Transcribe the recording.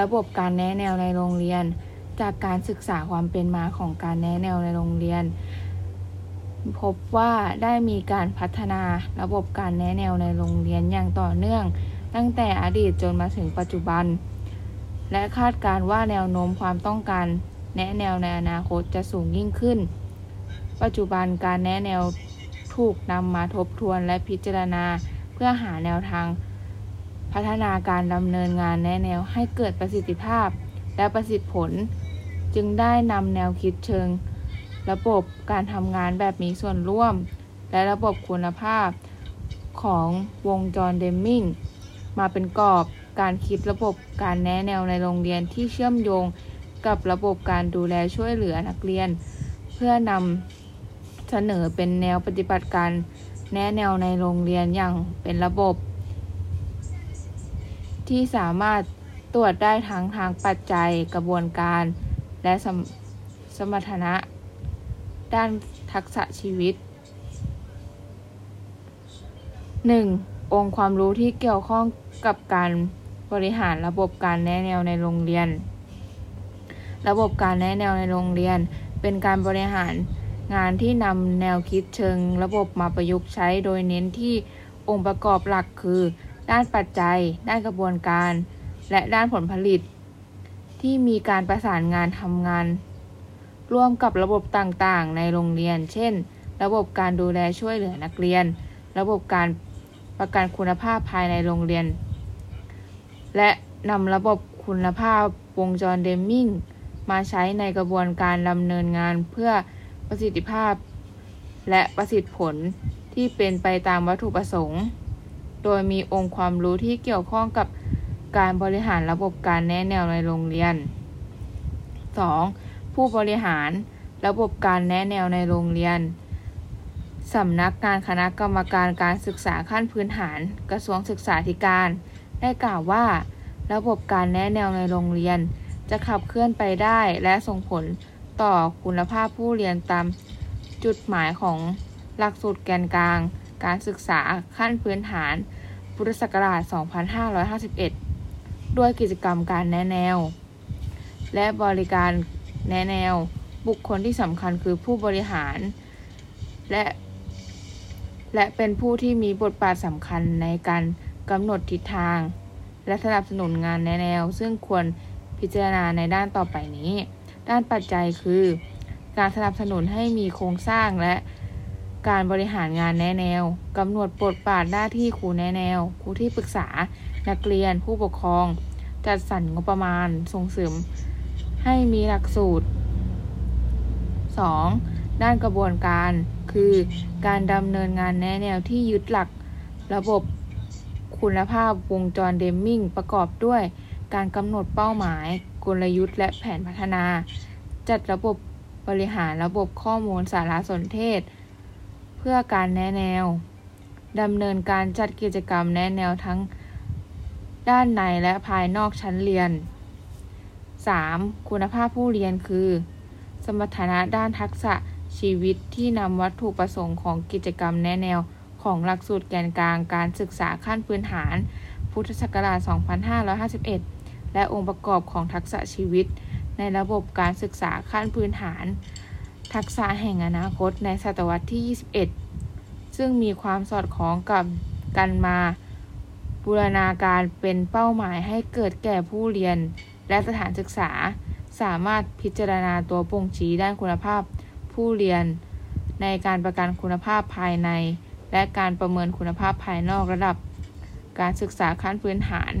ระบบการแนะแนวในโรงเรียน จากการศึกษาความเป็นมาของการแนะแนวในโรงเรียน พบว่าได้มีการพัฒนาระบบการแนะแนวในโรงเรียนอย่างต่อเนื่อง ตั้งแต่อดีตจนมาถึงปัจจุบัน และคาดการว่าแนวโน้มความต้องการแนะแนวในอนาคตจะสูงยิ่งขึ้น ปัจจุบันการแนะแนวถูกนำมาทบทวนและพิจารณา เพื่อหาแนวทาง พัฒนาการดำเนินงานแนแนวให้เกิดประสิทธิภาพ และประสิทธิผล จึงได้นำแนวคิดเชิง ระบบการทำงานแบบมีส่วนร่วม และระบบคุณภาพของวงจรเดมมิงมาเป็นกรอบการคิดระบบการแนะแนวในโรงเรียนที่เชื่อมโยงกับระบบการดูแลช่วยเหลือนักเรียน เพื่อนำเสนอเป็นแนวปฏิบัติการแนะแนวในโรงเรียนอย่างเป็นระบบ ที่สามารถตรวจได้ทั้งทางปัจจัยกระบวนการ และสมสมรรถนะ ด้านทักษะชีวิต 1. องค์ความรู้ที่เกี่ยวข้องกับการบริหารระบบการแนะแนวในโรงเรียน ระบบการแนะแนวในโรงเรียน เป็นการบริหารงานที่นำแนวคิดเชิง ระบบมาประยุกต์ใช้โดยเน้นที่องค์ประกอบหลักคือ ด้านปัจจัย ด้านกระบวนการ และด้านผลผลิต ที่มีการประสานงานทำงาน ร่วมกับระบบต่างๆ ในโรงเรียน เช่น ระบบการดูแลช่วยเหลือนักเรียน ระบบการประกันคุณภาพภายในโรงเรียน และนำระบบคุณภาพวงจรเดมมิงมาใช้ในกระบวนการดำเนินงานเพื่อประสิทธิภาพ และประสิทธิผลที่เป็นไปตามวัตถุประสงค์ โดยมีองค์ความรู้ที่เกี่ยวข้องกับการบริหารระบบการแนะแนวในโรงเรียน 2. ผู้บริหารระบบการแนะแนวในโรงเรียนสำนักงานคณะกรรมการการศึกษาขั้นพื้นฐาน กระทรวงศึกษาธิการ ได้กล่าวว่า ระบบการแนะแนวในโรงเรียน จะขับเคลื่อนไปได้และส่งผลต่อคุณภาพผู้เรียนตามจุดหมายของหลักสูตรแกนกลาง การศึกษาขั้นพื้นฐาน พุทธศักราช 2551 ด้วยกิจกรรมการแนะแนว และบริการแนะแนว บุคคลที่สำคัญคือผู้บริหาร และและเป็นผู้ที่มีบทบาทสำคัญในการกำหนดทิศทาง และสนับสนุนงานแนแนว ซึ่งควรพิจารณาในด้านต่อไปนี้ ด้านปัจจัยคือ การสนับสนุนให้มีโครงสร้างและ การบริหารงานแนะแนวกำหนดบทบาทหน้าที่ครูแนะแนวครูที่ปรึกษา นักเรียนผู้ปกครอง จัดสรรงบประมาณส่งเสริม ให้มีหลักสูตร 2. ด้านกระบวนการ คือการดำเนินงานแนะแนวที่ยึดหลักระบบคุณภาพวงจรเดมมิงประกอบด้วย การกำหนดเป้าหมาย กลยุทธ์และแผนพัฒนา จัดระบบบริหารระบบข้อมูลสารสนเทศ พื่อการแนะแนวดำเนินการจัดกิจกรรมแนะแนวทั้งด้านในและภายนอกชั้นเรียน 3. คุณภาพผู้เรียนคือ สมรรถนะด้านทักษะชีวิตที่นำวัตถุประสงค์ของกิจกรรมแนะแนวของหลักสูตรแกนกลางการศึกษาขั้นพื้นฐาน พุทธศักราช 2551 และองค์ประกอบของทักษะชีวิต ในระบบการศึกษาขั้นพื้นฐาน ทักษะแห่งอนาคตในศตวรรษที่ 21 ซึ่งมีความสอดคล้องกับกันมาบูรณาการเป็นเป้าหมายให้เกิดแก่ผู้เรียน และสถานศึกษา สามารถพิจารณาตัวบ่งชี้ด้านคุณภาพ ผู้เรียน ในการประกันคุณภาพภายใน และการประเมินคุณภาพภายนอกระดับ การศึกษาขั้นพื้นฐาน